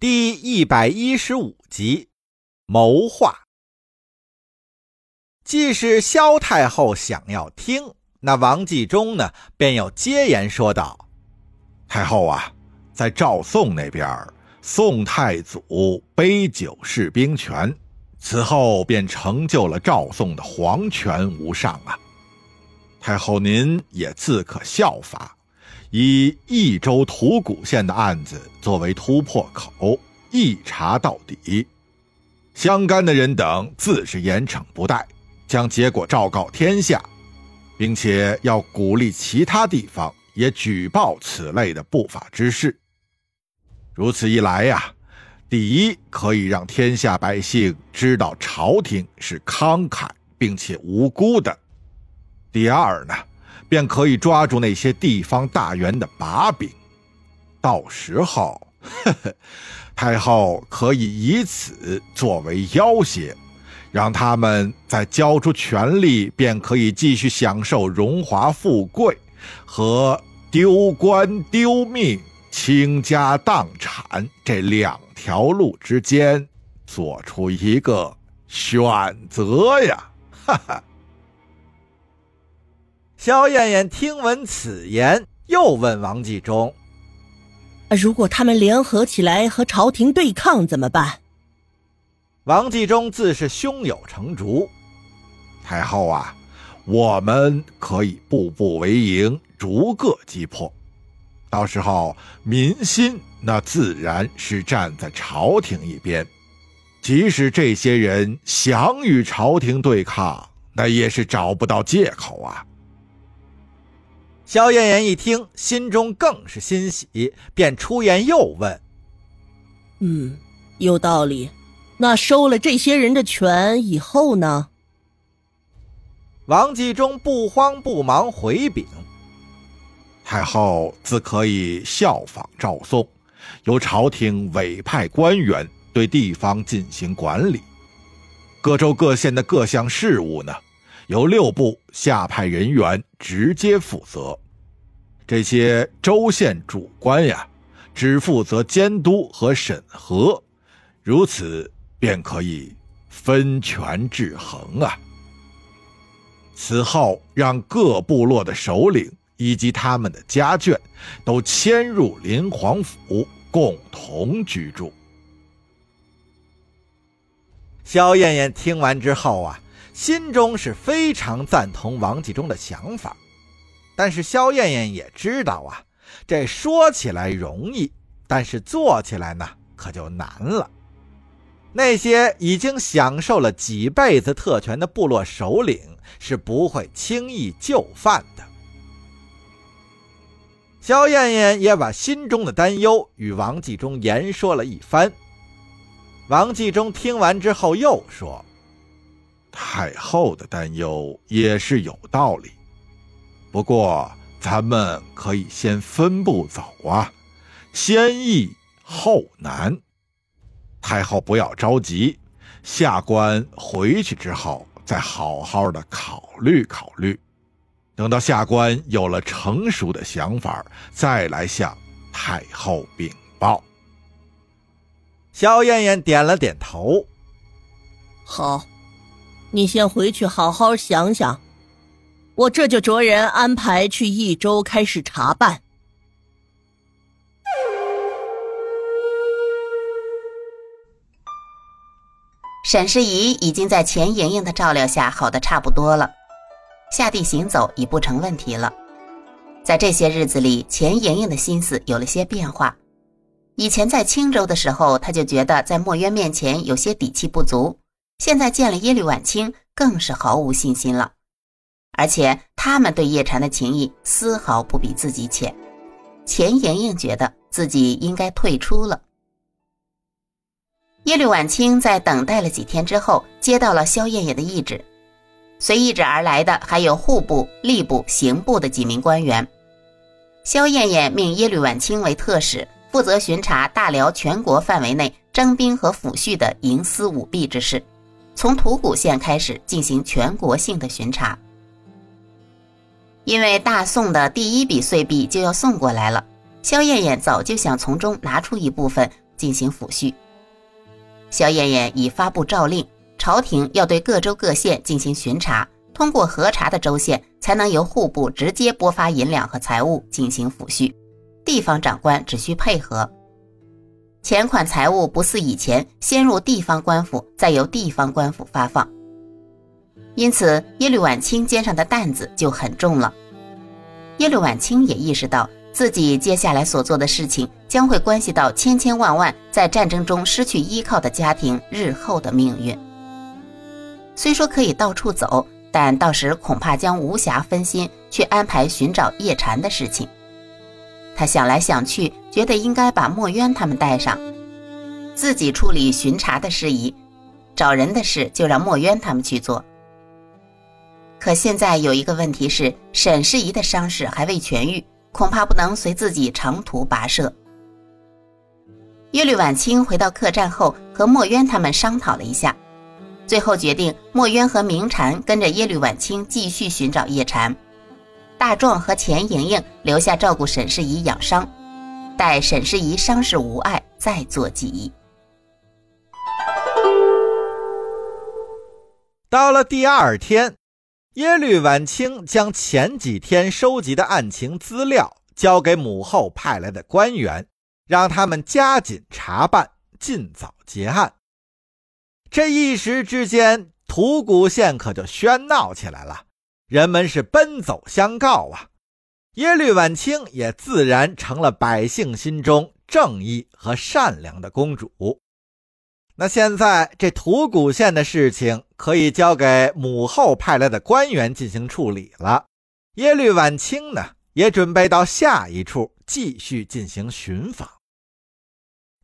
第一百一十五集，谋划。既是萧太后想要听，那王继忠呢，便又接言说道：“太后啊，在赵宋那边，宋太祖杯酒释兵权，此后便成就了赵宋的皇权无上啊。太后您也自可效法。”以益州吐谷县的案子作为突破口，一查到底，相干的人等自是严惩不贷，将结果昭告天下，并且要鼓励其他地方也举报此类的不法之事。如此一来呀，第一可以让天下百姓知道朝廷是慷慨并且无辜的；第二呢。便可以抓住那些地方大员的把柄，到时候，呵呵，太后可以以此作为要挟，让他们在交出权力，便可以继续享受荣华富贵，和丢官丢命、倾家荡产这两条路之间做出一个选择呀！哈哈。萧燕燕听闻此言，又问王继忠：“如果他们联合起来和朝廷对抗怎么办？”王继忠自是胸有成竹：“太后啊，我们可以步步为营，逐个击破。到时候民心那自然是站在朝廷一边。即使这些人想与朝廷对抗，那也是找不到借口啊。”萧燕燕一听，心中更是欣喜，便出言又问：“嗯，有道理。那收了这些人的权以后呢？”王继忠不慌不忙回禀：“太后自可以效仿赵宋，由朝廷委派官员对地方进行管理。各州各县的各项事务呢？”由六部下派人员直接负责，这些州县主官呀，只负责监督和审核，如此便可以分权制衡啊。此后，让各部落的首领以及他们的家眷都迁入林皇府，共同居住。萧燕燕听完之后啊。心中是非常赞同王继忠的想法，但是萧燕燕也知道啊，这说起来容易，但是做起来呢可就难了。那些已经享受了几辈子特权的部落首领是不会轻易就范的。萧燕燕也把心中的担忧与王继忠言说了一番。王继忠听完之后又说。太后的担忧也是有道理，不过咱们可以先分步走啊，先易后难。太后不要着急，下官回去之后再好好的考虑考虑，等到下官有了成熟的想法，再来向太后禀报。萧燕燕点了点头，好。你先回去好好想想，我这就着人安排去益州开始查办。沈世宜已经在钱莹莹的照料下好的差不多了，下地行走已不成问题了。在这些日子里，钱莹莹的心思有了些变化。以前在青州的时候，她就觉得在墨渊面前有些底气不足。现在见了耶律婉清，更是毫无信心了。而且他们对叶禅的情谊丝毫不比自己浅。钱莹莹觉得自己应该退出了。耶律婉清在等待了几天之后，接到了萧燕燕的懿旨。随懿旨而来的还有户部、吏部、刑部的几名官员。萧燕燕命耶律婉清为特使，负责巡查大辽全国范围内征兵和抚恤的营私舞弊之事。从吐谷县开始进行全国性的巡查，因为大宋的第一笔岁币就要送过来了，萧燕燕早就想从中拿出一部分进行抚恤。萧燕燕已发布诏令，朝廷要对各州各县进行巡查，通过核查的州县才能由户部直接拨发银两和财物进行抚恤，地方长官只需配合。钱款财物不似以前先入地方官府，再由地方官府发放，因此耶律婉清肩上的担子就很重了。耶律婉清也意识到自己接下来所做的事情将会关系到千千万万在战争中失去依靠的家庭日后的命运。虽说可以到处走，但到时恐怕将无暇分心去安排寻找叶禅的事情。他想来想去，觉得应该把墨渊他们带上，自己处理巡查的事宜，找人的事就让墨渊他们去做。可现在有一个问题是，沈世宜的伤势还未痊愈，恐怕不能随自己长途跋涉。耶律婉清回到客栈后，和墨渊他们商讨了一下，最后决定墨渊和明禅跟着耶律婉清继续寻找叶禅。大壮和钱莹莹留下照顾沈世宜养伤，待沈世宜伤势无碍再做记忆。到了第二天，耶律婉清将前几天收集的案情资料交给母后派来的官员，让他们加紧查办，尽早结案。这一时之间，吐谷县可就喧闹起来了。人们是奔走相告啊，耶律婉清也自然成了百姓心中正义和善良的公主。那现在这吐谷县的事情可以交给母后派来的官员进行处理了。耶律婉清呢，也准备到下一处继续进行寻访。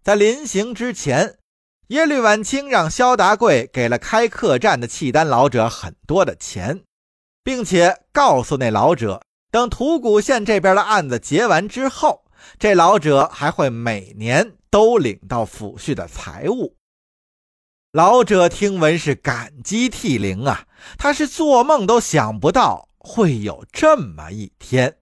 在临行之前，耶律婉清让萧达贵给了开客栈的契丹老者很多的钱。并且告诉那老者，等吐谷县这边的案子结完之后，这老者还会每年都领到抚恤的财物。老者听闻是感激涕零啊，他是做梦都想不到会有这么一天。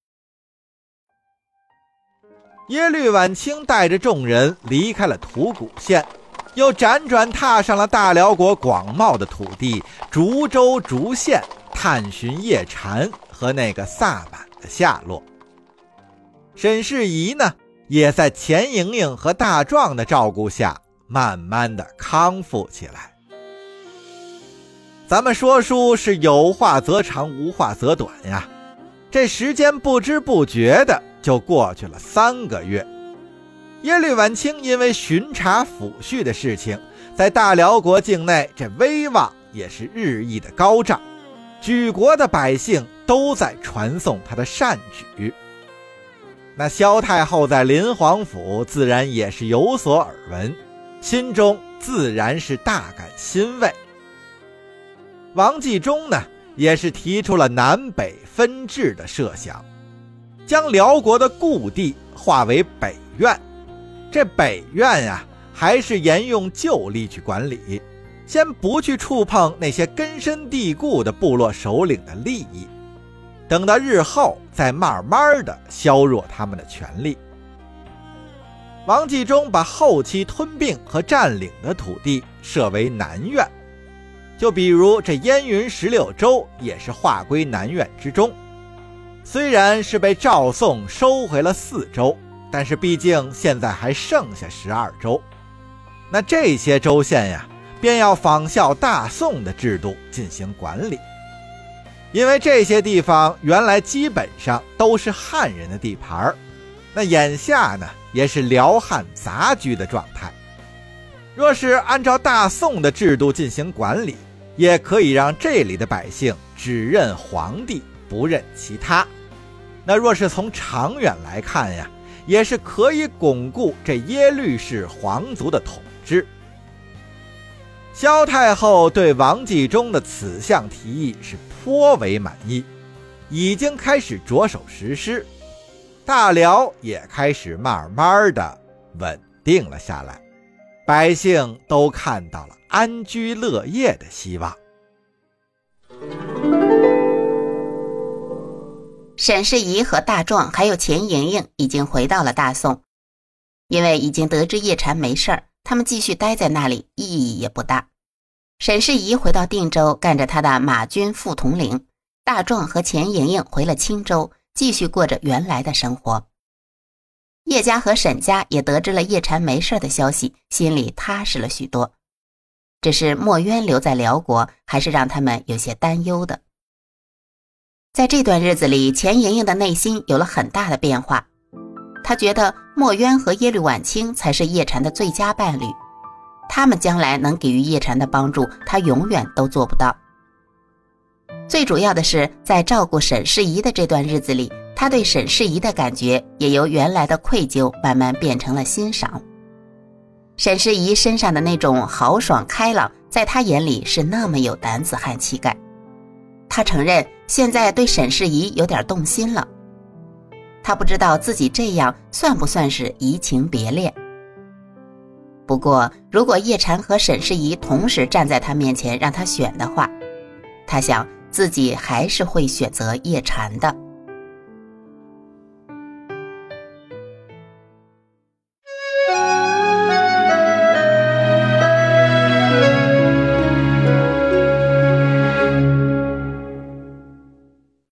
耶律婉清带着众人离开了吐谷县，又辗转踏上了大辽国广袤的土地，逐州逐县。探寻叶禅和那个萨满的下落。沈世宜呢，也在钱莹莹和大壮的照顾下，慢慢的康复起来。咱们说书是有话则长，无话则短呀。这时间不知不觉的就过去了三个月。耶律婉清因为巡查抚恤的事情，在大辽国境内，这威望也是日益的高涨。举国的百姓都在传颂他的善举，那萧太后在林皇府自然也是有所耳闻，心中自然是大感欣慰。王继忠呢，也是提出了南北分治的设想，将辽国的故地划为北院，这北院呀，还是沿用旧例去管理。先不去触碰那些根深蒂固的部落首领的利益，等到日后再慢慢的削弱他们的权利。王继忠把后期吞并和占领的土地设为南院，就比如这燕云十六州也是划归南院之中。虽然是被赵宋收回了四州，但是毕竟现在还剩下十二州，那这些州县呀。便要仿效大宋的制度进行管理，因为这些地方原来基本上都是汉人的地盘儿那眼下呢也是辽汉杂居的状态。若是按照大宋的制度进行管理，也可以让这里的百姓只认皇帝，不认其他。那若是从长远来看呀，也是可以巩固这耶律氏皇族的统治。萧太后对王继忠的此项提议是颇为满意，已经开始着手实施，大辽也开始慢慢的稳定了下来，百姓都看到了安居乐业的希望。沈世宜和大壮还有钱莹莹已经回到了大宋，因为已经得知叶禅没事儿，他们继续待在那里意义也不大。沈世宜回到定州，干着他的马军副统领；大壮和钱莹莹回了青州，继续过着原来的生活。叶家和沈家也得知了叶禅没事的消息，心里踏实了许多。只是墨渊留在辽国，还是让他们有些担忧的。在这段日子里，钱莹莹的内心有了很大的变化。他觉得墨渊和耶律婉清才是叶禅的最佳伴侣，他们将来能给予叶禅的帮助，他永远都做不到。最主要的是，在照顾沈世宜的这段日子里，他对沈世宜的感觉也由原来的愧疚慢慢变成了欣赏。沈世宜身上的那种豪爽开朗，在他眼里是那么有男子汉气概。他承认现在对沈世宜有点动心了，他不知道自己这样算不算是移情别恋。不过，如果叶禅和沈世宜同时站在他面前让他选的话，他想自己还是会选择叶禅的。